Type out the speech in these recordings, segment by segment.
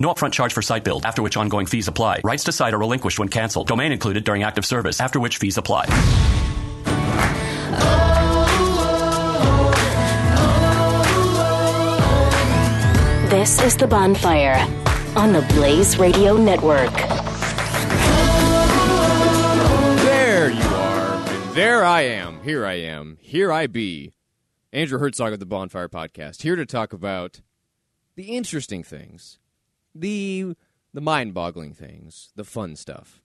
No upfront charge for site build, after which ongoing fees apply. Rights to site are relinquished when canceled. Domain included during active service, after which fees apply. This is The Bonfire on the Blaze Radio Network. There you are. And there I am. Here I am. Here I be. Andrew Hertzog of the Bonfire Podcast, here to talk about the interesting things, the the mind-boggling things, the fun stuff.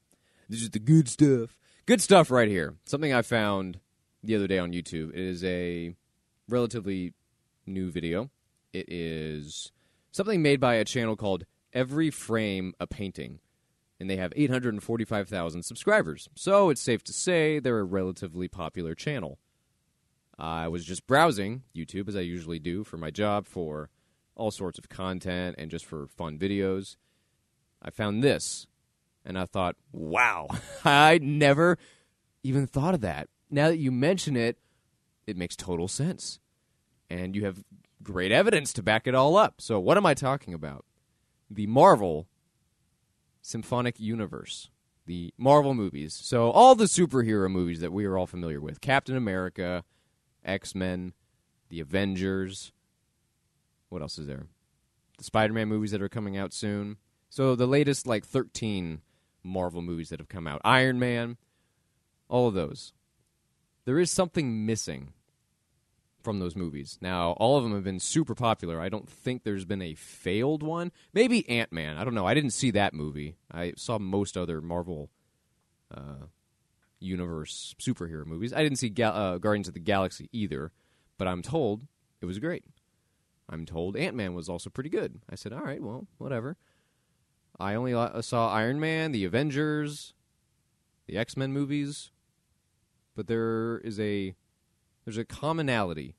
This is the good stuff. Good stuff right here. Something I found the other day on YouTube. It is a relatively new video. It is something made by a channel called Every Frame a Painting. And they have 845,000 subscribers. So it's safe to say they're a relatively popular channel. I was just browsing YouTube, as I usually do for my job, for all sorts of content and just for fun videos. I found this, and I thought, wow, I never even thought of that. Now that you mention it, it makes total sense. And you have great evidence to back it all up. So, what am I talking about? The Marvel Symphonic Universe, the Marvel movies. So, all the superhero movies that we are all familiar with Captain America, X Men, the Avengers. What else is there? The Spider Man movies that are coming out soon. So, the latest, like, 13 Marvel movies that have come out Iron Man, all of those. There is something missing from those movies. Now, all of them have been super popular. I don't think there's been a failed one. Maybe Ant Man. I don't know. I didn't see that movie. I saw most other Marvel uh, universe superhero movies. I didn't see Ga- uh, Guardians of the Galaxy either, but I'm told it was great. I'm told Ant Man was also pretty good. I said, all right, well, whatever. I only uh, saw Iron Man, the Avengers, the X Men movies, but there is a there's a commonality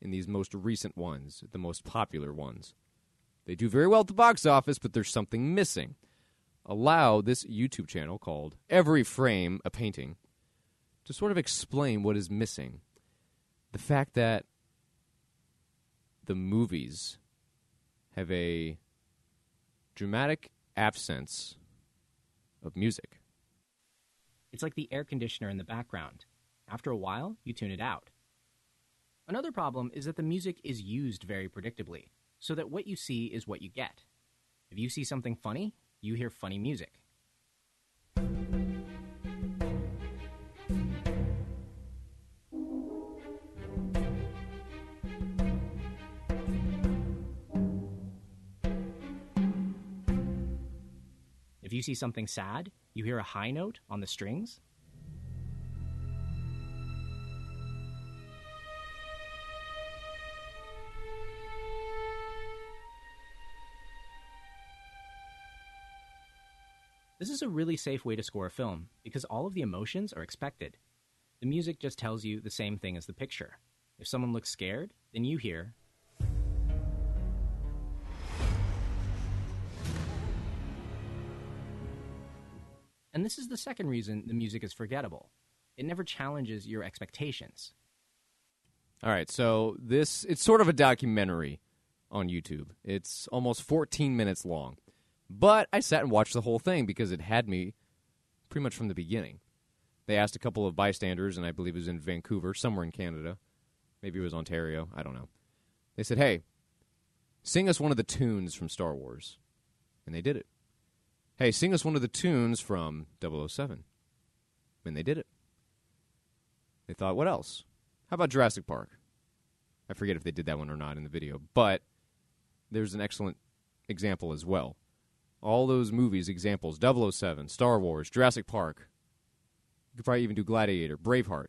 in these most recent ones, the most popular ones. They do very well at the box office, but there's something missing. Allow this YouTube channel called Every Frame a Painting to sort of explain what is missing. The fact that the movies have a dramatic absence of music. It's like the air conditioner in the background. After a while, you tune it out. Another problem is that the music is used very predictably, so that what you see is what you get. If you see something funny, you hear funny music. You see something sad, you hear a high note on the strings. This is a really safe way to score a film because all of the emotions are expected. The music just tells you the same thing as the picture. If someone looks scared, then you hear. And this is the second reason the music is forgettable. It never challenges your expectations. All right, so this it's sort of a documentary on YouTube. It's almost 14 minutes long. But I sat and watched the whole thing because it had me pretty much from the beginning. They asked a couple of bystanders, and I believe it was in Vancouver, somewhere in Canada. Maybe it was Ontario. I don't know. They said, hey, sing us one of the tunes from Star Wars. And they did it. Hey, sing us one of the tunes from 007. And they did it. They thought, what else? How about Jurassic Park? I forget if they did that one or not in the video, but there's an excellent example as well. All those movies, examples 007, Star Wars, Jurassic Park, you could probably even do Gladiator, Braveheart,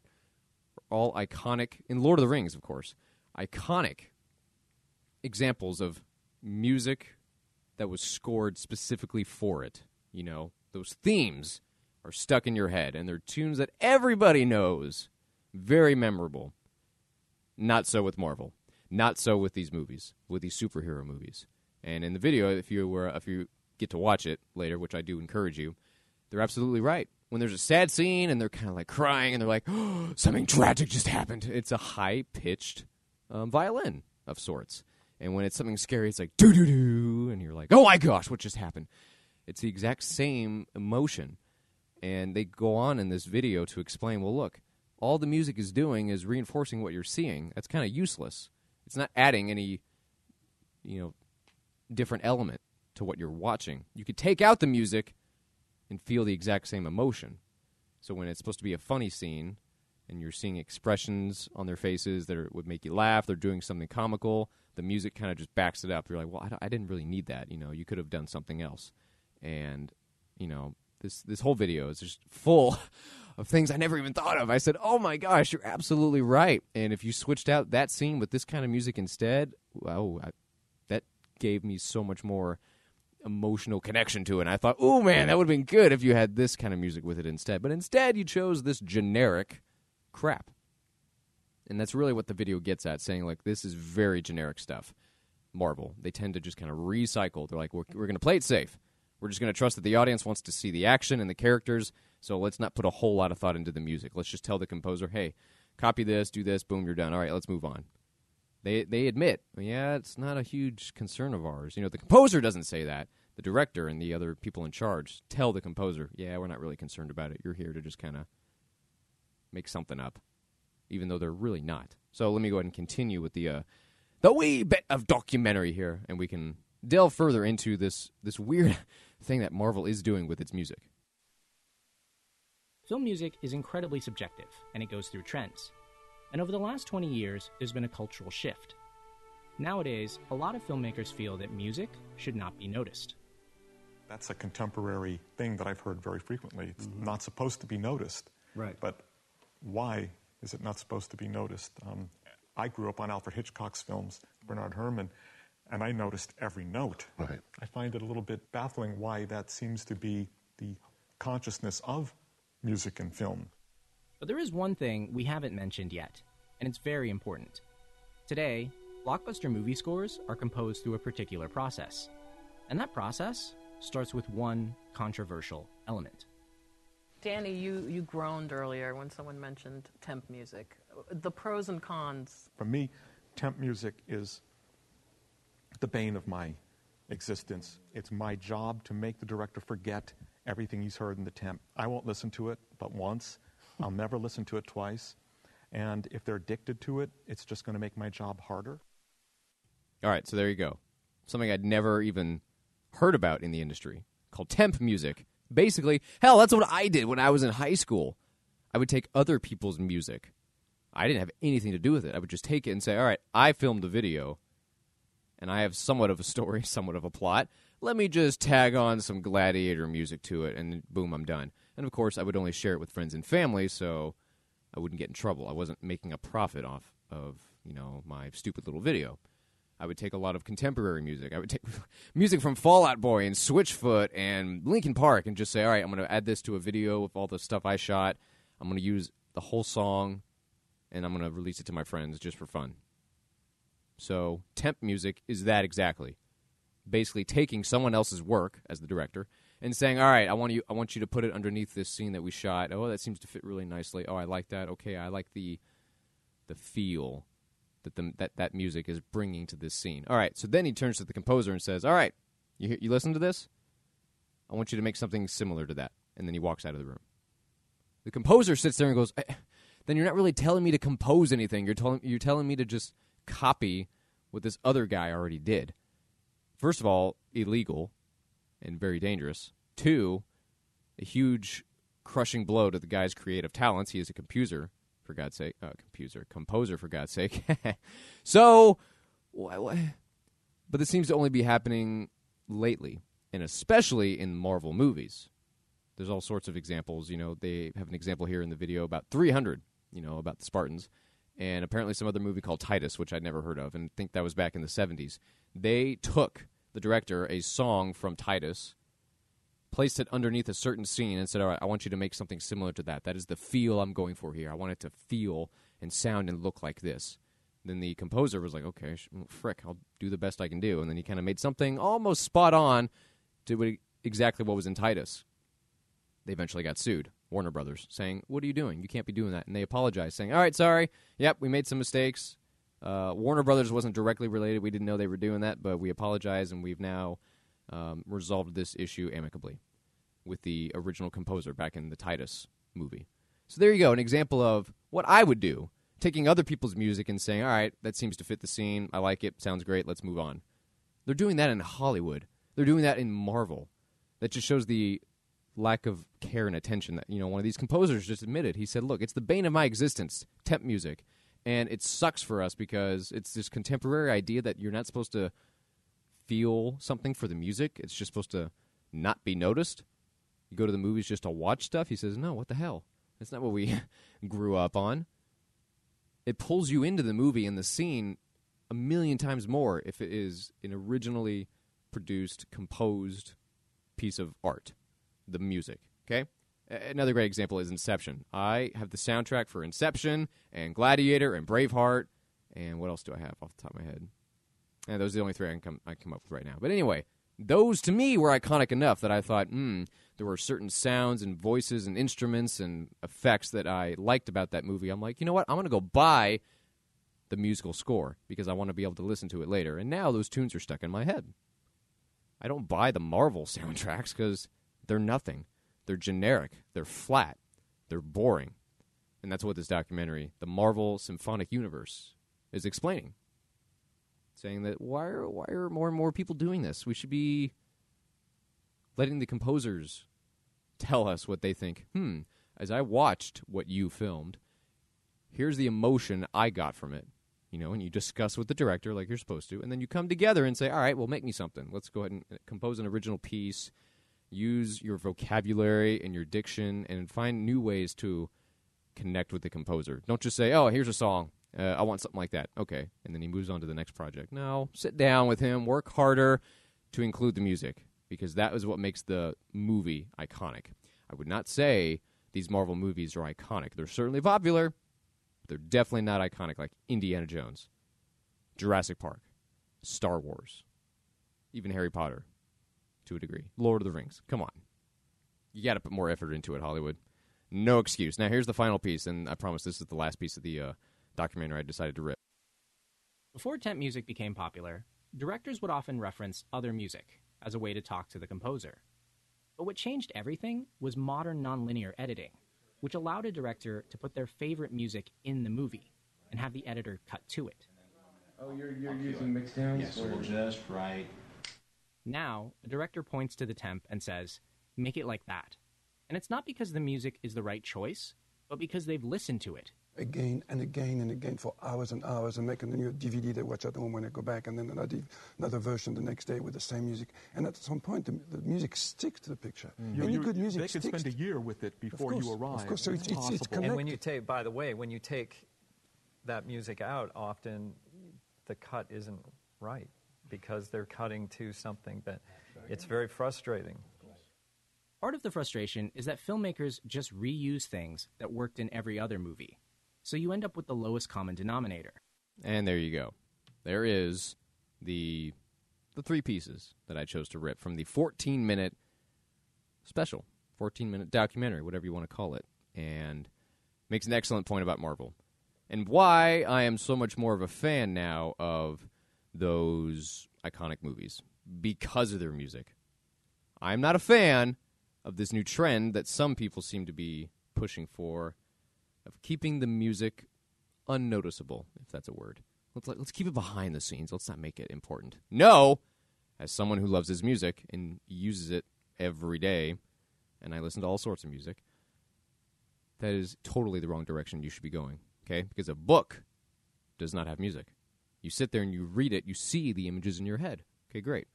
all iconic, in Lord of the Rings, of course, iconic examples of music that was scored specifically for it. You know, those themes are stuck in your head, and they're tunes that everybody knows. Very memorable. Not so with Marvel. Not so with these movies, with these superhero movies. And in the video, if you were, if you get to watch it later, which I do encourage you, they're absolutely right. When there's a sad scene and they're kind of like crying and they're like, oh, something tragic just happened. It's a high pitched um, violin of sorts. And when it's something scary, it's like doo doo doo, and you're like, oh my gosh, what just happened? It's the exact same emotion. And they go on in this video to explain, well, look, all the music is doing is reinforcing what you're seeing. That's kind of useless. It's not adding any, you know, different element to what you're watching. You could take out the music and feel the exact same emotion. So when it's supposed to be a funny scene and you're seeing expressions on their faces that are, would make you laugh, they're doing something comical, the music kind of just backs it up. You're like, well, I, I didn't really need that. You know, you could have done something else. And, you know, this, this whole video is just full of things I never even thought of. I said, oh my gosh, you're absolutely right. And if you switched out that scene with this kind of music instead, wow, that gave me so much more emotional connection to it. And I thought, oh man, that would have been good if you had this kind of music with it instead. But instead, you chose this generic crap. And that's really what the video gets at, saying, like, this is very generic stuff. Marvel. They tend to just kind of recycle. They're like, we're, we're going to play it safe. We're just going to trust that the audience wants to see the action and the characters. So let's not put a whole lot of thought into the music. Let's just tell the composer, hey, copy this, do this, boom, you're done. All right, let's move on. They they admit, yeah, it's not a huge concern of ours. You know, the composer doesn't say that. The director and the other people in charge tell the composer, yeah, we're not really concerned about it. You're here to just kind of make something up, even though they're really not. So let me go ahead and continue with the uh, the wee bit of documentary here, and we can delve further into this this weird thing that Marvel is doing with its music. Film music is incredibly subjective, and it goes through trends. And over the last 20 years, there's been a cultural shift. Nowadays, a lot of filmmakers feel that music should not be noticed. That's a contemporary thing that I've heard very frequently. It's mm-hmm. not supposed to be noticed. Right. But why is it not supposed to be noticed? Um, I grew up on Alfred Hitchcock's films, Bernard Herrmann, and I noticed every note. Right. I find it a little bit baffling why that seems to be the consciousness of music and film. But there is one thing we haven't mentioned yet, and it's very important. Today, blockbuster movie scores are composed through a particular process. And that process starts with one controversial element. Danny, you, you groaned earlier when someone mentioned temp music. The pros and cons. For me, temp music is the bane of my existence. It's my job to make the director forget everything he's heard in the temp. I won't listen to it but once. I'll never listen to it twice. And if they're addicted to it, it's just going to make my job harder. All right, so there you go. Something I'd never even heard about in the industry called temp music. Basically, hell, that's what I did when I was in high school. I would take other people's music. I didn't have anything to do with it. I would just take it and say, all right, I filmed a video and I have somewhat of a story, somewhat of a plot. Let me just tag on some gladiator music to it, and boom, I'm done. And of course, I would only share it with friends and family, so I wouldn't get in trouble. I wasn't making a profit off of you know my stupid little video. I would take a lot of contemporary music. I would take music from Fall Out Boy and Switchfoot and Linkin Park and just say, all right, I'm going to add this to a video of all the stuff I shot. I'm going to use the whole song and I'm going to release it to my friends just for fun. So, temp music is that exactly. Basically, taking someone else's work as the director and saying, "All right, I want you, I want you to put it underneath this scene that we shot. Oh, that seems to fit really nicely. Oh, I like that. Okay, I like the the feel that the, that that music is bringing to this scene. All right, so then he turns to the composer and says, "All right, you you listen to this. I want you to make something similar to that." And then he walks out of the room. The composer sits there and goes, eh, "Then you're not really telling me to compose anything. You're telling you're telling me to just copy what this other guy already did. First of all, illegal and very dangerous. Two, a huge crushing blow to the guy's creative talents. He is a composer, for God's sake. Uh, composer, composer, for God's sake. so, but this seems to only be happening lately, and especially in Marvel movies. There's all sorts of examples. You know, they have an example here in the video about 300. You know, about the Spartans, and apparently some other movie called Titus, which I'd never heard of, and think that was back in the 70s. They took the director a song from Titus placed it underneath a certain scene and said, "All right, I want you to make something similar to that. That is the feel I'm going for here. I want it to feel and sound and look like this." Then the composer was like, "Okay, sh- frick, I'll do the best I can do." And then he kind of made something almost spot on to what, exactly what was in Titus. They eventually got sued, Warner Brothers, saying, "What are you doing? You can't be doing that." And they apologized, saying, "All right, sorry. Yep, we made some mistakes. Uh, Warner Brothers wasn't directly related. We didn't know they were doing that, but we apologize, and we've now um, resolved this issue amicably with the original composer back in the Titus movie. So there you go, an example of what I would do, taking other people's music and saying, "All right, that seems to fit the scene. I like it. Sounds great. Let's move on." They're doing that in Hollywood. They're doing that in Marvel. That just shows the lack of care and attention that you know one of these composers just admitted. He said, "Look, it's the bane of my existence, temp music, and it sucks for us because it's this contemporary idea that you're not supposed to feel something for the music. It's just supposed to not be noticed. You go to the movies just to watch stuff." He says, "No, what the hell? That's not what we grew up on." It pulls you into the movie and the scene a million times more if it is an originally produced, composed piece of art, the music. Okay? Another great example is Inception. I have the soundtrack for Inception and Gladiator and Braveheart, and what else do I have off the top of my head? And those are the only three I can come, I can come up with right now. But anyway, those to me were iconic enough that I thought, hmm, there were certain sounds and voices and instruments and effects that I liked about that movie. I'm like, you know what? I'm going to go buy the musical score because I want to be able to listen to it later. And now those tunes are stuck in my head. I don't buy the Marvel soundtracks because they're nothing. They're generic. They're flat. They're boring. And that's what this documentary, The Marvel Symphonic Universe, is explaining. Saying that why are, why are more and more people doing this? We should be letting the composers tell us what they think. Hmm, as I watched what you filmed, here's the emotion I got from it. You know, and you discuss with the director like you're supposed to, and then you come together and say, "All right, well, make me something. Let's go ahead and uh, compose an original piece. Use your vocabulary and your diction, and find new ways to connect with the composer. Don't just say, "Oh, here's a song. Uh, I want something like that." Okay, and then he moves on to the next project. No, sit down with him, work harder to include the music because that is what makes the movie iconic. I would not say these Marvel movies are iconic. They're certainly popular. They're definitely not iconic like Indiana Jones, Jurassic Park, Star Wars, even Harry Potter to a degree. Lord of the Rings. Come on. You got to put more effort into it, Hollywood. No excuse. Now, here's the final piece, and I promise this is the last piece of the uh, documentary I decided to rip. Before temp music became popular, directors would often reference other music as a way to talk to the composer. But what changed everything was modern nonlinear editing, which allowed a director to put their favorite music in the movie and have the editor cut to it. Oh, you're, you're using mixdowns? Yes, we're just right. Now, a director points to the temp and says, make it like that. And it's not because the music is the right choice, but because they've listened to it. Again and again and again for hours and hours and make a new DVD they watch at home when they go back and then another, another version the next day with the same music. And at some point, the, the music sticks to the picture. Mm. You- Any you- good music they could sticks. spend a year with it before course, you of course, so it's- it's- it's possible. And when you take, by the way, when you take that music out, often the cut isn't right because they're cutting to something that it's very frustrating. Part of the frustration is that filmmakers just reuse things that worked in every other movie. So you end up with the lowest common denominator. And there you go. There is the the three pieces that I chose to rip from the 14 minute special, 14 minute documentary, whatever you want to call it, and makes an excellent point about Marvel and why I am so much more of a fan now of those iconic movies because of their music. I'm not a fan of this new trend that some people seem to be pushing for of keeping the music unnoticeable, if that's a word. Let's let's keep it behind the scenes. Let's not make it important. No, as someone who loves his music and uses it every day, and I listen to all sorts of music. That is totally the wrong direction you should be going, okay? Because a book does not have music. You sit there and you read it, you see the images in your head. Okay, great.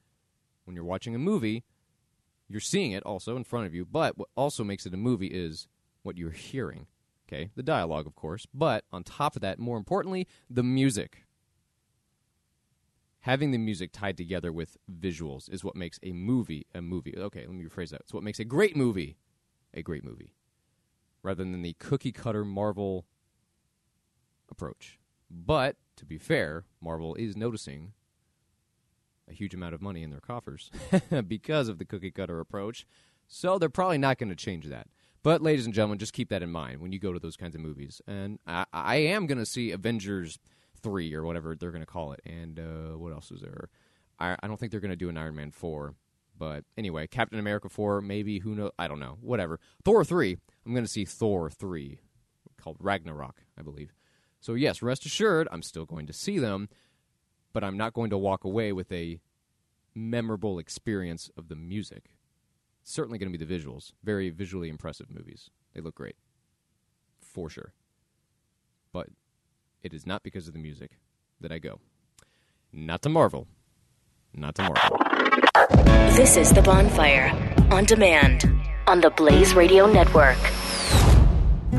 When you're watching a movie, you're seeing it also in front of you, but what also makes it a movie is what you're hearing. Okay, the dialogue, of course, but on top of that, more importantly, the music. Having the music tied together with visuals is what makes a movie a movie. Okay, let me rephrase that. It's what makes a great movie a great movie, rather than the cookie cutter Marvel approach. But to be fair, Marvel is noticing a huge amount of money in their coffers because of the cookie cutter approach. So they're probably not going to change that. But, ladies and gentlemen, just keep that in mind when you go to those kinds of movies. And I, I am going to see Avengers 3 or whatever they're going to call it. And uh, what else is there? I, I don't think they're going to do an Iron Man 4. But anyway, Captain America 4, maybe, who knows? I don't know. Whatever. Thor 3, I'm going to see Thor 3, called Ragnarok, I believe. So, yes, rest assured, I'm still going to see them, but I'm not going to walk away with a memorable experience of the music. Certainly going to be the visuals. Very visually impressive movies. They look great. For sure. But it is not because of the music that I go. Not to Marvel. Not to Marvel. This is The Bonfire on demand on the Blaze Radio Network.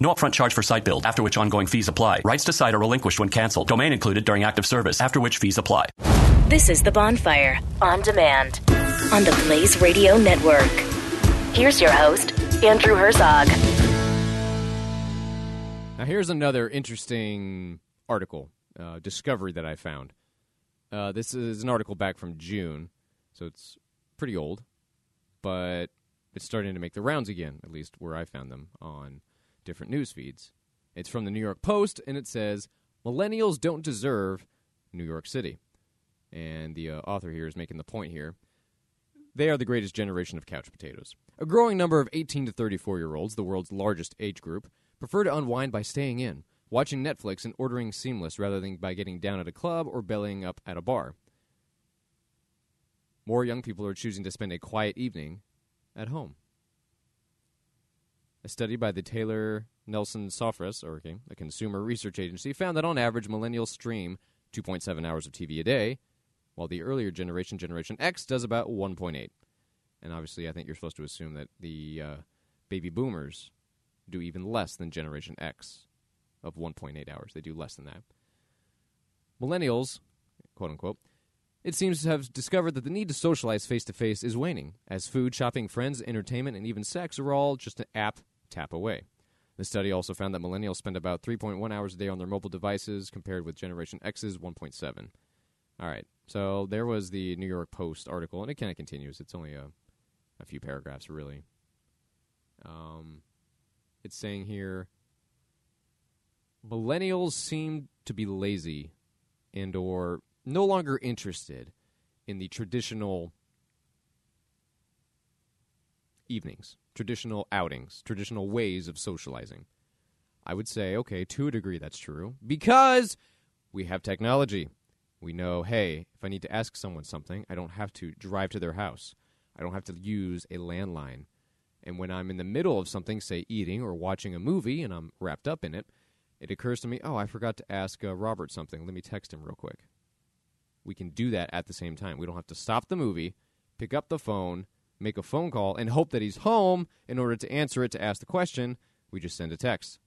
No upfront charge for site build, after which ongoing fees apply. Rights to site are relinquished when canceled. Domain included during active service, after which fees apply. This is The Bonfire on demand on the Blaze Radio Network. Here's your host, Andrew Hertzog. Now, here's another interesting article, uh, discovery that I found. Uh, this is an article back from June, so it's pretty old, but it's starting to make the rounds again, at least where I found them on different news feeds. It's from the New York Post, and it says Millennials don't deserve New York City. And the uh, author here is making the point here. They are the greatest generation of couch potatoes. A growing number of 18 to 34 year olds, the world's largest age group, prefer to unwind by staying in, watching Netflix, and ordering seamless rather than by getting down at a club or bellying up at a bar. More young people are choosing to spend a quiet evening at home. A study by the Taylor Nelson Sofres, or a consumer research agency, found that on average millennials stream 2.7 hours of TV a day, while the earlier generation, Generation X, does about 1.8. And obviously, I think you're supposed to assume that the uh, baby boomers do even less than Generation X of 1.8 hours. They do less than that. Millennials, quote unquote, it seems to have discovered that the need to socialize face to face is waning, as food, shopping, friends, entertainment, and even sex are all just an app tap away. The study also found that millennials spend about 3.1 hours a day on their mobile devices, compared with Generation X's 1.7. All right, so there was the New York Post article, and it kind of continues. It's only a, a few paragraphs, really. Um, it's saying here millennials seem to be lazy and or no longer interested in the traditional evenings, traditional outings, traditional ways of socializing. I would say, okay, to a degree that's true because we have technology. We know, hey, if I need to ask someone something, I don't have to drive to their house. I don't have to use a landline. And when I'm in the middle of something, say eating or watching a movie, and I'm wrapped up in it, it occurs to me, oh, I forgot to ask uh, Robert something. Let me text him real quick. We can do that at the same time. We don't have to stop the movie, pick up the phone, make a phone call, and hope that he's home in order to answer it to ask the question. We just send a text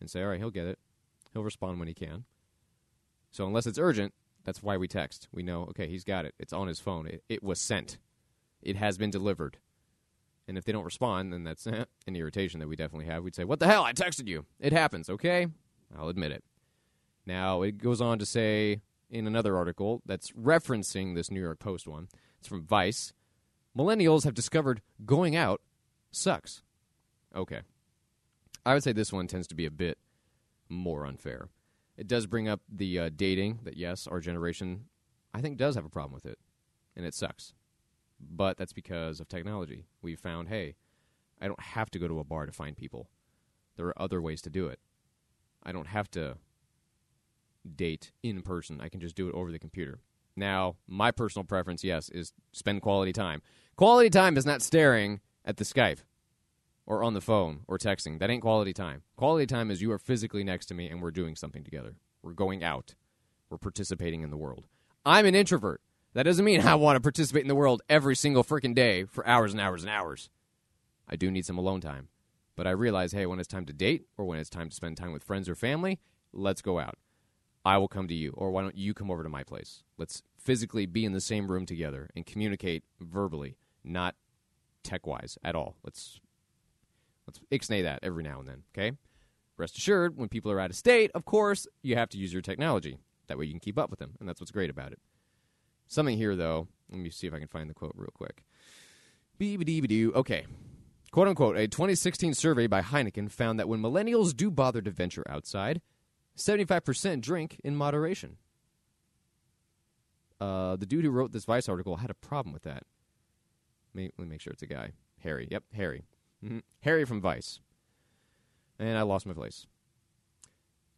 and say, all right, he'll get it. He'll respond when he can. So unless it's urgent, that's why we text. We know, okay, he's got it. It's on his phone. It, it was sent. It has been delivered. And if they don't respond, then that's eh, an irritation that we definitely have. We'd say, What the hell? I texted you. It happens, okay? I'll admit it. Now, it goes on to say in another article that's referencing this New York Post one, it's from Vice Millennials have discovered going out sucks. Okay. I would say this one tends to be a bit more unfair. It does bring up the uh, dating that, yes, our generation, I think, does have a problem with it, and it sucks. But that's because of technology. We've found, hey, I don't have to go to a bar to find people. There are other ways to do it. I don't have to date in person. I can just do it over the computer. Now, my personal preference, yes, is spend quality time. Quality time is not staring at the Skype or on the phone or texting. That ain't quality time. Quality time is you are physically next to me and we're doing something together. We're going out. We're participating in the world. I'm an introvert. That doesn't mean I want to participate in the world every single freaking day for hours and hours and hours. I do need some alone time. But I realize, hey, when it's time to date or when it's time to spend time with friends or family, let's go out. I will come to you, or why don't you come over to my place? Let's physically be in the same room together and communicate verbally, not tech wise at all. Let's let's ixnay that every now and then, okay? Rest assured, when people are out of state, of course, you have to use your technology. That way you can keep up with them, and that's what's great about it. Something here, though. Let me see if I can find the quote real quick. Beebadee Okay. Quote unquote, a 2016 survey by Heineken found that when millennials do bother to venture outside, 75% drink in moderation. Uh, the dude who wrote this Vice article had a problem with that. Let me, let me make sure it's a guy. Harry. Yep, Harry. Mm-hmm. Harry from Vice. And I lost my place.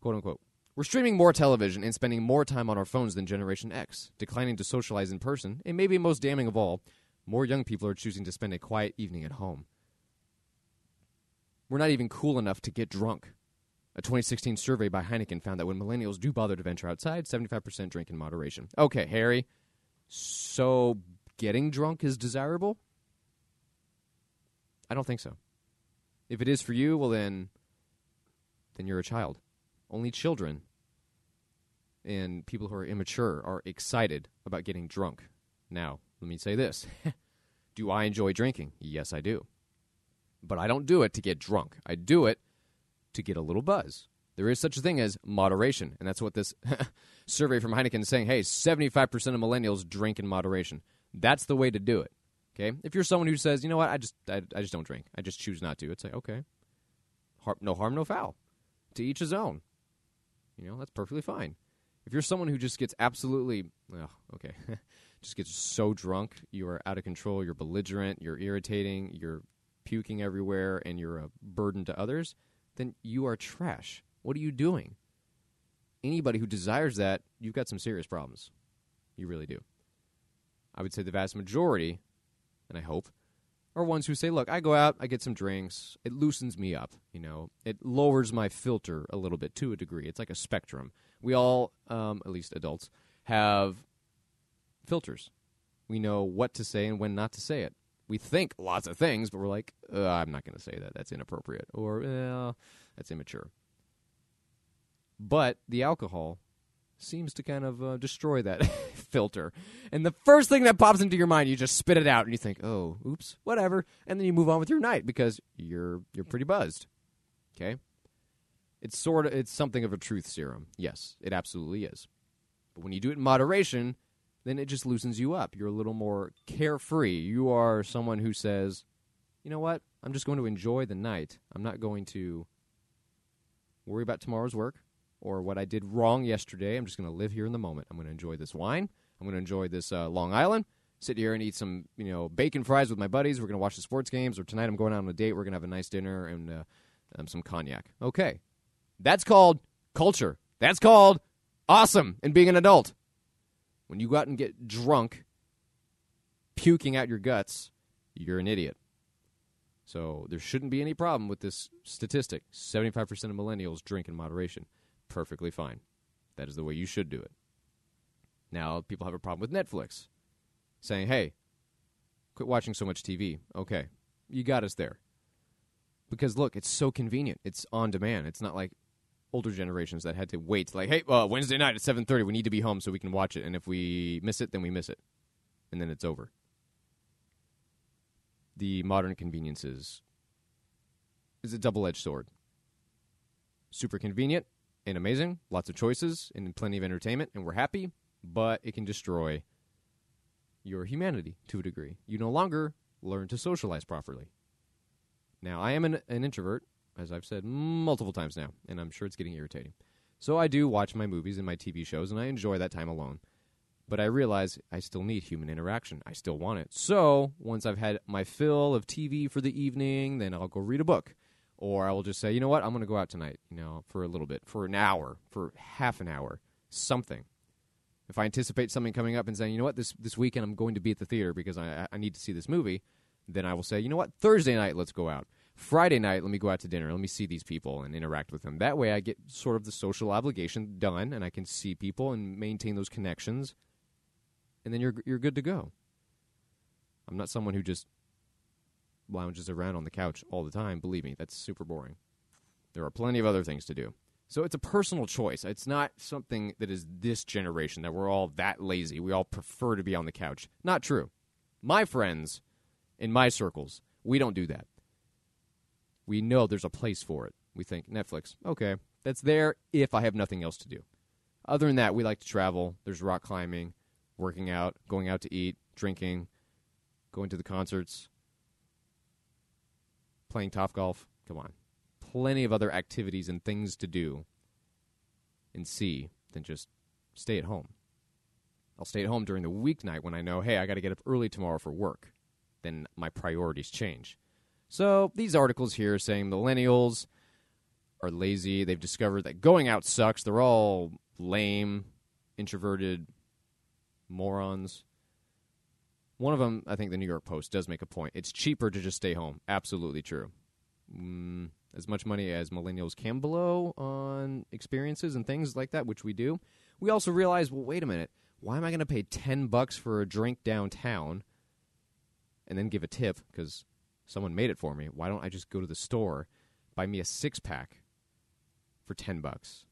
Quote unquote. We're streaming more television and spending more time on our phones than Generation X, declining to socialize in person, and maybe most damning of all, more young people are choosing to spend a quiet evening at home. We're not even cool enough to get drunk. A 2016 survey by Heineken found that when millennials do bother to venture outside, 75% drink in moderation. Okay, Harry. So getting drunk is desirable? I don't think so. If it is for you, well then then you're a child. Only children and people who are immature are excited about getting drunk. Now, let me say this. do I enjoy drinking? Yes, I do. But I don't do it to get drunk. I do it to get a little buzz. There is such a thing as moderation, and that's what this survey from Heineken is saying. Hey, 75% of millennials drink in moderation. That's the way to do it. Okay? If you're someone who says, you know what, I just I, I just don't drink. I just choose not to. It's like, okay. Har- no harm, no foul. To each his own. You know, that's perfectly fine. If you're someone who just gets absolutely, well, okay, just gets so drunk, you are out of control, you're belligerent, you're irritating, you're puking everywhere, and you're a burden to others, then you are trash. What are you doing? Anybody who desires that, you've got some serious problems. You really do. I would say the vast majority, and I hope, are ones who say, look, I go out, I get some drinks, it loosens me up, you know, it lowers my filter a little bit to a degree. It's like a spectrum. We all, um, at least adults, have filters. We know what to say and when not to say it. We think lots of things, but we're like, uh, I'm not going to say that. That's inappropriate. Or, uh, that's immature. But the alcohol seems to kind of uh, destroy that filter. And the first thing that pops into your mind, you just spit it out and you think, "Oh, oops, whatever." And then you move on with your night because you're you're pretty buzzed. Okay? It's sort of it's something of a truth serum. Yes, it absolutely is. But when you do it in moderation, then it just loosens you up. You're a little more carefree. You are someone who says, "You know what? I'm just going to enjoy the night. I'm not going to worry about tomorrow's work or what I did wrong yesterday. I'm just going to live here in the moment. I'm going to enjoy this wine. I'm going to enjoy this uh, Long Island. Sit here and eat some, you know, bacon fries with my buddies. We're going to watch the sports games. Or tonight I'm going out on a date. We're going to have a nice dinner and uh, um, some cognac. Okay, that's called culture. That's called awesome and being an adult. When you go out and get drunk, puking out your guts, you're an idiot. So there shouldn't be any problem with this statistic. 75% of millennials drink in moderation perfectly fine. That is the way you should do it. Now, people have a problem with Netflix saying, hey, quit watching so much TV. Okay, you got us there. Because look, it's so convenient. It's on demand. It's not like, older generations that had to wait. Like, hey, uh, Wednesday night at seven thirty, we need to be home so we can watch it. And if we miss it, then we miss it, and then it's over. The modern conveniences is a double edged sword. Super convenient and amazing, lots of choices and plenty of entertainment, and we're happy. But it can destroy your humanity to a degree. You no longer learn to socialize properly. Now, I am an, an introvert, as I've said multiple times now, and I'm sure it's getting irritating. So I do watch my movies and my TV shows, and I enjoy that time alone. But I realize I still need human interaction. I still want it. So once I've had my fill of TV for the evening, then I'll go read a book. Or I will just say, you know what, I'm going to go out tonight, you know, for a little bit, for an hour, for half an hour, something. If I anticipate something coming up and saying, you know what, this, this weekend I'm going to be at the theater because I, I need to see this movie, then I will say, you know what, Thursday night, let's go out. Friday night, let me go out to dinner. Let me see these people and interact with them. That way, I get sort of the social obligation done, and I can see people and maintain those connections, and then you're you're good to go. I'm not someone who just lounges around on the couch all the time. Believe me, that's super boring. There are plenty of other things to do. So it's a personal choice. It's not something that is this generation that we're all that lazy. We all prefer to be on the couch. Not true. My friends in my circles, we don't do that. We know there's a place for it. We think Netflix, okay, that's there if I have nothing else to do. Other than that, we like to travel. There's rock climbing, working out, going out to eat, drinking, going to the concerts, playing top golf. Come on. Plenty of other activities and things to do and see than just stay at home. I'll stay at home during the weeknight when I know, hey, I got to get up early tomorrow for work. Then my priorities change. So these articles here saying millennials are lazy. They've discovered that going out sucks. They're all lame, introverted morons. One of them, I think the New York Post does make a point. It's cheaper to just stay home. Absolutely true. Mm, as much money as millennials can blow on experiences and things like that, which we do, we also realize, well, wait a minute. Why am I going to pay 10 bucks for a drink downtown and then give a tip because someone made it for me? Why don't I just go to the store, buy me a six pack for 10 bucks?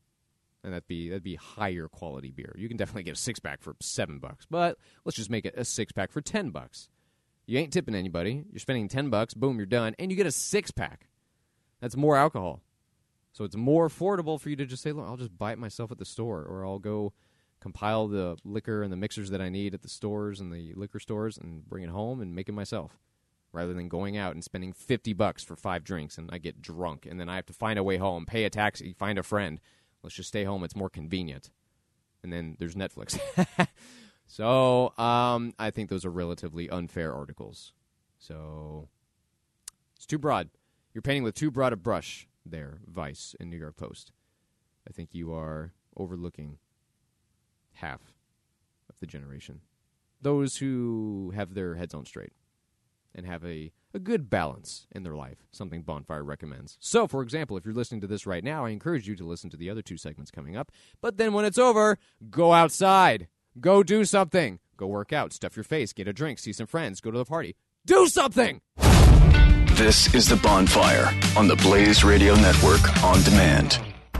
And that'd be that'd be higher quality beer. You can definitely get a six pack for seven bucks, but let's just make it a six pack for ten bucks. You ain't tipping anybody. You're spending ten bucks, boom, you're done, and you get a six pack. That's more alcohol. So it's more affordable for you to just say, look, I'll just buy it myself at the store, or I'll go compile the liquor and the mixers that I need at the stores and the liquor stores and bring it home and make it myself. Rather than going out and spending fifty bucks for five drinks and I get drunk and then I have to find a way home, pay a taxi, find a friend. Let's just stay home. It's more convenient. And then there's Netflix. so um, I think those are relatively unfair articles. So it's too broad. You're painting with too broad a brush there, Vice and New York Post. I think you are overlooking half of the generation. Those who have their heads on straight and have a, a good balance in their life, something Bonfire recommends. So, for example, if you're listening to this right now, I encourage you to listen to the other two segments coming up. But then when it's over, go outside. Go do something. Go work out, stuff your face, get a drink, see some friends, go to the party. Do something! This is The Bonfire on the Blaze Radio Network on demand.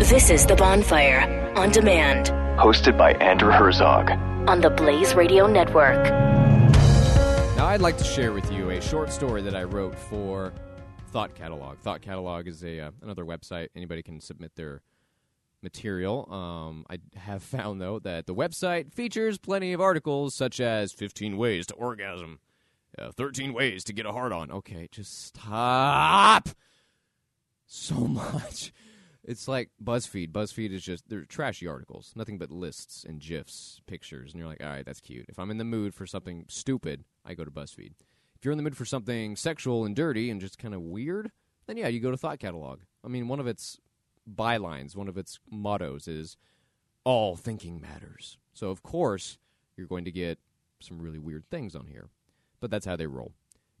This is The Bonfire on demand Hosted by Andrew Hertzog. on the Blaze Radio Network. Now, I'd like to share with you a short story that I wrote for Thought Catalog. Thought Catalog is a uh, another website. Anybody can submit their material. Um, I have found though that the website features plenty of articles such as 15 ways to orgasm, uh, 13 ways to get a hard on. Okay, just stop. So much. It's like BuzzFeed. BuzzFeed is just they're trashy articles, nothing but lists and gifs, pictures, and you're like, all right, that's cute. If I'm in the mood for something stupid, I go to BuzzFeed. If you're in the mood for something sexual and dirty and just kind of weird, then yeah, you go to Thought Catalog. I mean, one of its bylines, one of its mottos is all thinking matters. So, of course, you're going to get some really weird things on here. But that's how they roll.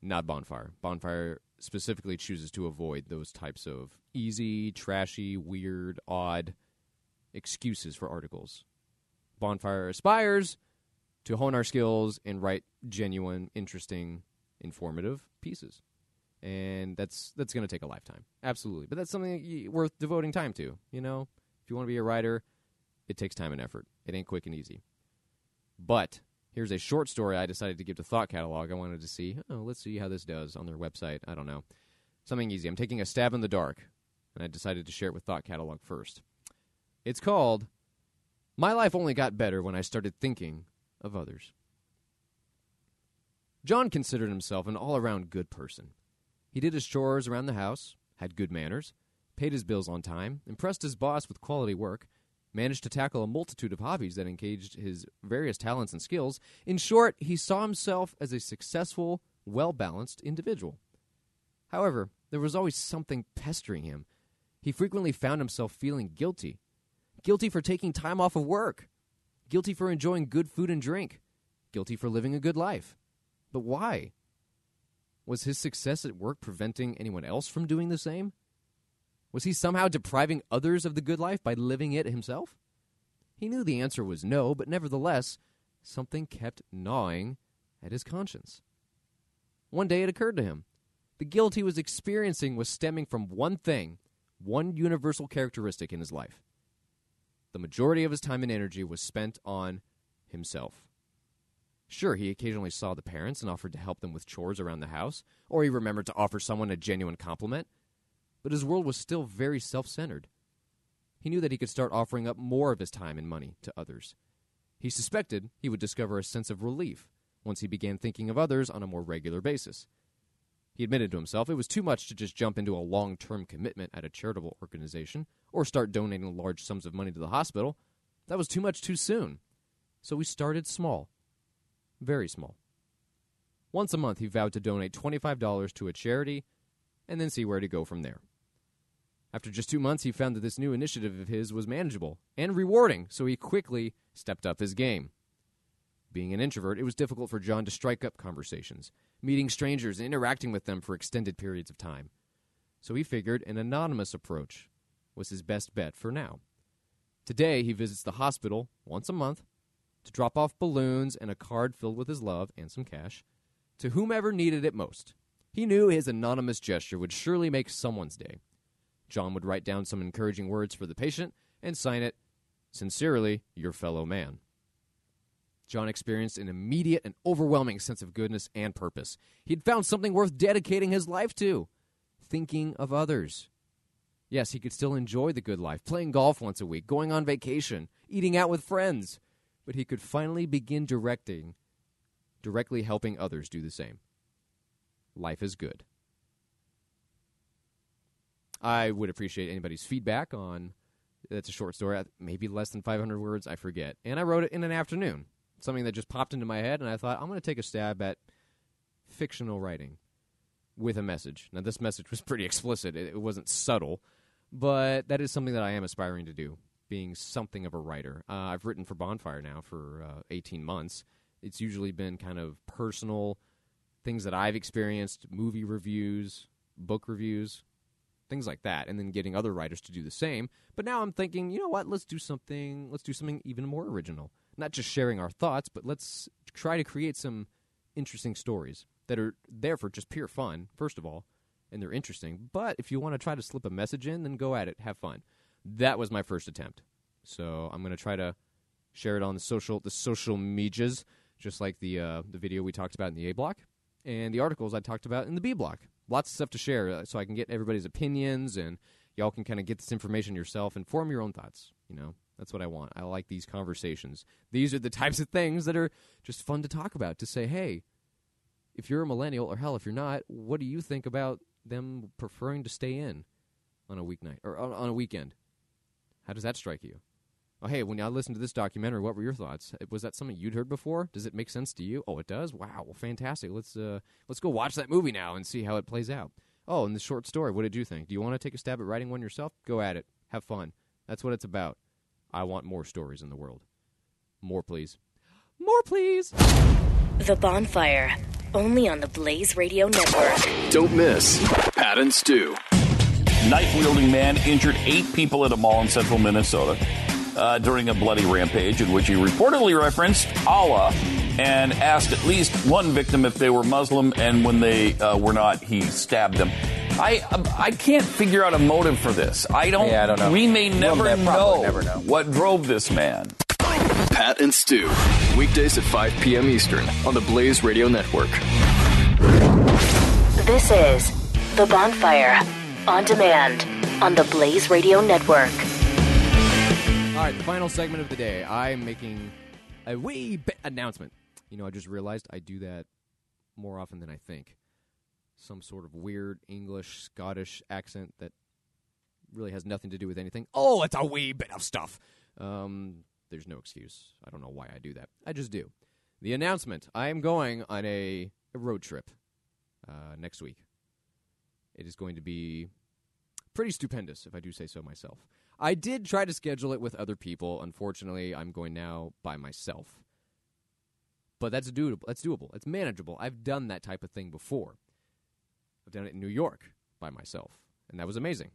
Not Bonfire. Bonfire specifically chooses to avoid those types of easy, trashy, weird, odd excuses for articles. Bonfire aspires to hone our skills and write genuine, interesting, informative pieces. And that's that's going to take a lifetime. Absolutely. But that's something worth devoting time to, you know? If you want to be a writer, it takes time and effort. It ain't quick and easy. But here's a short story I decided to give to Thought Catalog. I wanted to see, oh, let's see how this does on their website. I don't know. Something easy. I'm taking a stab in the dark, and I decided to share it with Thought Catalog first. It's called My Life Only Got Better When I Started Thinking of Others. John considered himself an all around good person. He did his chores around the house, had good manners, paid his bills on time, impressed his boss with quality work, managed to tackle a multitude of hobbies that engaged his various talents and skills. In short, he saw himself as a successful, well balanced individual. However, there was always something pestering him. He frequently found himself feeling guilty. Guilty for taking time off of work. Guilty for enjoying good food and drink. Guilty for living a good life. But why? Was his success at work preventing anyone else from doing the same? Was he somehow depriving others of the good life by living it himself? He knew the answer was no, but nevertheless, something kept gnawing at his conscience. One day it occurred to him. The guilt he was experiencing was stemming from one thing, one universal characteristic in his life. The majority of his time and energy was spent on himself. Sure, he occasionally saw the parents and offered to help them with chores around the house, or he remembered to offer someone a genuine compliment, but his world was still very self centered. He knew that he could start offering up more of his time and money to others. He suspected he would discover a sense of relief once he began thinking of others on a more regular basis. He admitted to himself it was too much to just jump into a long term commitment at a charitable organization or start donating large sums of money to the hospital. That was too much too soon. So he started small. Very small. Once a month, he vowed to donate $25 to a charity and then see where to go from there. After just two months, he found that this new initiative of his was manageable and rewarding, so he quickly stepped up his game. Being an introvert, it was difficult for John to strike up conversations, meeting strangers and interacting with them for extended periods of time. So he figured an anonymous approach was his best bet for now. Today, he visits the hospital once a month to drop off balloons and a card filled with his love and some cash to whomever needed it most. He knew his anonymous gesture would surely make someone's day. John would write down some encouraging words for the patient and sign it, Sincerely, your fellow man. John experienced an immediate and overwhelming sense of goodness and purpose. He'd found something worth dedicating his life to thinking of others. Yes, he could still enjoy the good life, playing golf once a week, going on vacation, eating out with friends, but he could finally begin directing, directly helping others do the same. Life is good. I would appreciate anybody's feedback on that's a short story, maybe less than 500 words, I forget. And I wrote it in an afternoon, something that just popped into my head, and I thought, I'm going to take a stab at fictional writing with a message. Now, this message was pretty explicit, it, it wasn't subtle, but that is something that I am aspiring to do, being something of a writer. Uh, I've written for Bonfire now for uh, 18 months. It's usually been kind of personal things that I've experienced, movie reviews, book reviews, things like that, and then getting other writers to do the same. But now I'm thinking, you know what? Let's do something. Let's do something even more original. Not just sharing our thoughts, but let's try to create some interesting stories that are there for just pure fun. First of all, and they're interesting. But if you want to try to slip a message in, then go at it. Have fun. That was my first attempt. So I'm going to try to share it on the social the social medias, just like the uh, the video we talked about in the A block and the articles I talked about in the B block. Lots of stuff to share uh, so I can get everybody's opinions and y'all can kind of get this information yourself and form your own thoughts. You know, that's what I want. I like these conversations. These are the types of things that are just fun to talk about to say, hey, if you're a millennial, or hell, if you're not, what do you think about them preferring to stay in on a weeknight or on, on a weekend? How does that strike you? Oh, hey, when I listened to this documentary, what were your thoughts? Was that something you'd heard before? Does it make sense to you? Oh, it does. Wow, well, fantastic. Let's uh, let's go watch that movie now and see how it plays out. Oh, and the short story, what did you think? Do you want to take a stab at writing one yourself? Go at it. Have fun. That's what it's about. I want more stories in the world. More, please. More, please. The Bonfire, only on the Blaze Radio Network. Don't miss Pat and Stu. Knife wielding man injured eight people at a mall in central Minnesota uh, during a bloody rampage in which he reportedly referenced Allah and asked at least one victim if they were Muslim, and when they uh, were not, he stabbed them. I I can't figure out a motive for this. I don't. Yeah, I don't know. We may We'll never, know, never know. what drove this man. Pat and Stu. Weekdays at 5 p.m. Eastern on the Blaze Radio Network. This is The Bonfire, on demand, on the Blaze Radio Network. All right, the final segment of the day. I'm making a wee bit announcement. You know, I just realized I do that more often than I think. Some sort of weird English, Scottish accent that really has nothing to do with anything. Oh, it's a wee bit of stuff. Um, there's no excuse. I don't know why I do that. I just do. The announcement I am going on a, a road trip uh, next week. It is going to be pretty stupendous, if I do say so myself. I did try to schedule it with other people. Unfortunately, I'm going now by myself. But that's doable. That's doable. It's manageable. I've done that type of thing before. I've done it in New York by myself, and that was amazing.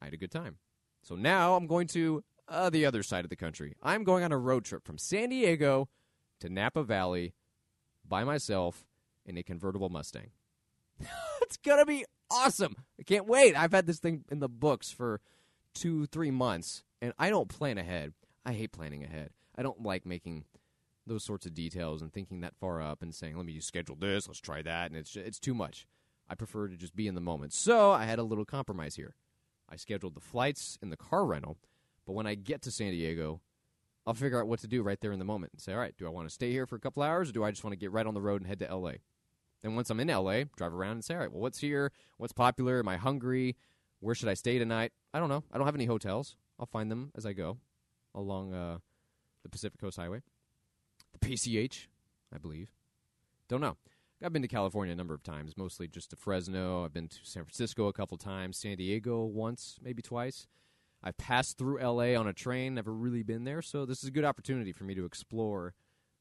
I had a good time. So now I'm going to uh, the other side of the country. I'm going on a road trip from San Diego to Napa Valley by myself in a convertible Mustang. it's gonna be awesome. I can't wait. I've had this thing in the books for two, three months, and I don't plan ahead. I hate planning ahead. I don't like making those sorts of details and thinking that far up and saying, "Let me schedule this. Let's try that," and it's it's too much. I prefer to just be in the moment. So I had a little compromise here. I scheduled the flights and the car rental, but when I get to San Diego, I'll figure out what to do right there in the moment and say, all right, do I want to stay here for a couple hours or do I just want to get right on the road and head to LA? Then once I'm in LA, drive around and say, all right, well, what's here? What's popular? Am I hungry? Where should I stay tonight? I don't know. I don't have any hotels. I'll find them as I go along uh, the Pacific Coast Highway. The PCH, I believe. Don't know. I've been to California a number of times, mostly just to Fresno. I've been to San Francisco a couple times, San Diego once, maybe twice. I've passed through LA on a train, never really been there, so this is a good opportunity for me to explore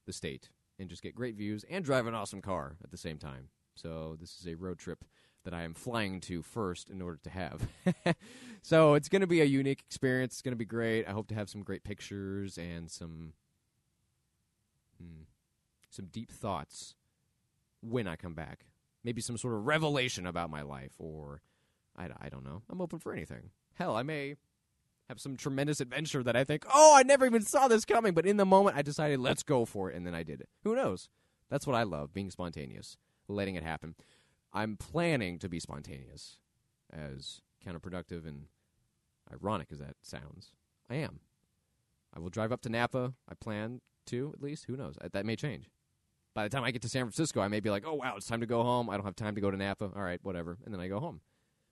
the state and just get great views and drive an awesome car at the same time. So this is a road trip that I am flying to first in order to have. so it's going to be a unique experience. It's going to be great. I hope to have some great pictures and some hmm, some deep thoughts when I come back. Maybe some sort of revelation about my life, or I, I don't know. I'm open for anything. Hell, I may have some tremendous adventure that I think, oh, I never even saw this coming. But in the moment, I decided, let's go for it, and then I did it. Who knows? That's what I love, being spontaneous, letting it happen. I'm planning to be spontaneous, as counterproductive and ironic as that sounds. I am. I will drive up to Napa. I plan to, at least. Who knows? That may change. By the time I get to San Francisco, I may be like, oh, wow, it's time to go home. I don't have time to go to Napa. All right, whatever. And then I go home.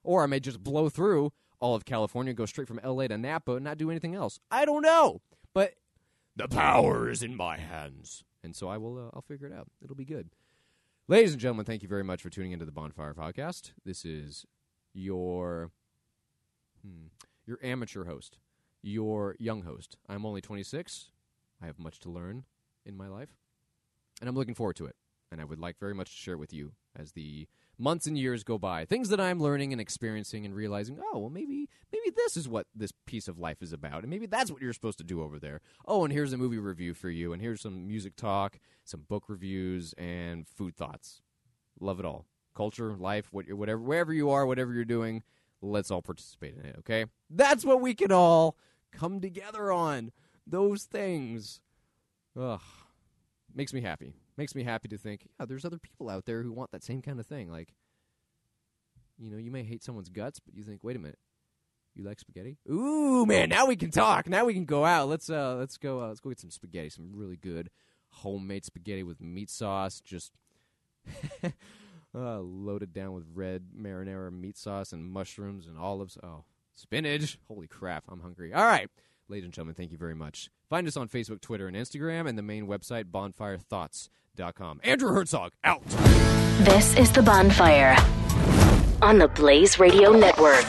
Or I may just blow through all of California, go straight from LA to Napa, and not do anything else. I don't know. But the power is in my hands. And so I will, uh, I'll figure it out. It'll be good. Ladies and gentlemen, thank you very much for tuning into the Bonfire Podcast. This is your hmm, your amateur host, your young host. I'm only 26. I have much to learn in my life, and I'm looking forward to it. And I would like very much to share it with you as the months and years go by. Things that I'm learning and experiencing and realizing, oh, well, maybe maybe this is what this piece of life is about, and maybe that's what you're supposed to do over there. Oh, and here's a movie review for you, and here's some music talk, some book reviews, and food thoughts. Love it all. Culture, life, whatever, wherever you are, whatever you're doing, let's all participate in it. Okay, that's what we can all come together on. Those things. Ugh, makes me happy makes me happy to think, yeah, there's other people out there who want that same kind of thing. Like, you know, you may hate someone's guts, but you think, wait a minute, you like spaghetti? Ooh, man, now we can talk. Now we can go out. Let's uh, let's go. Uh, let's go get some spaghetti. Some really good homemade spaghetti with meat sauce. Just uh, loaded down with red marinara meat sauce and mushrooms and olives. Oh, spinach! Holy crap, I'm hungry. All right. Ladies and gentlemen, thank you very much. Find us on Facebook, Twitter, and Instagram, and the main website, bonfirethoughts.com. Andrew Hertzog, out. This is The Bonfire on the Blaze Radio Network.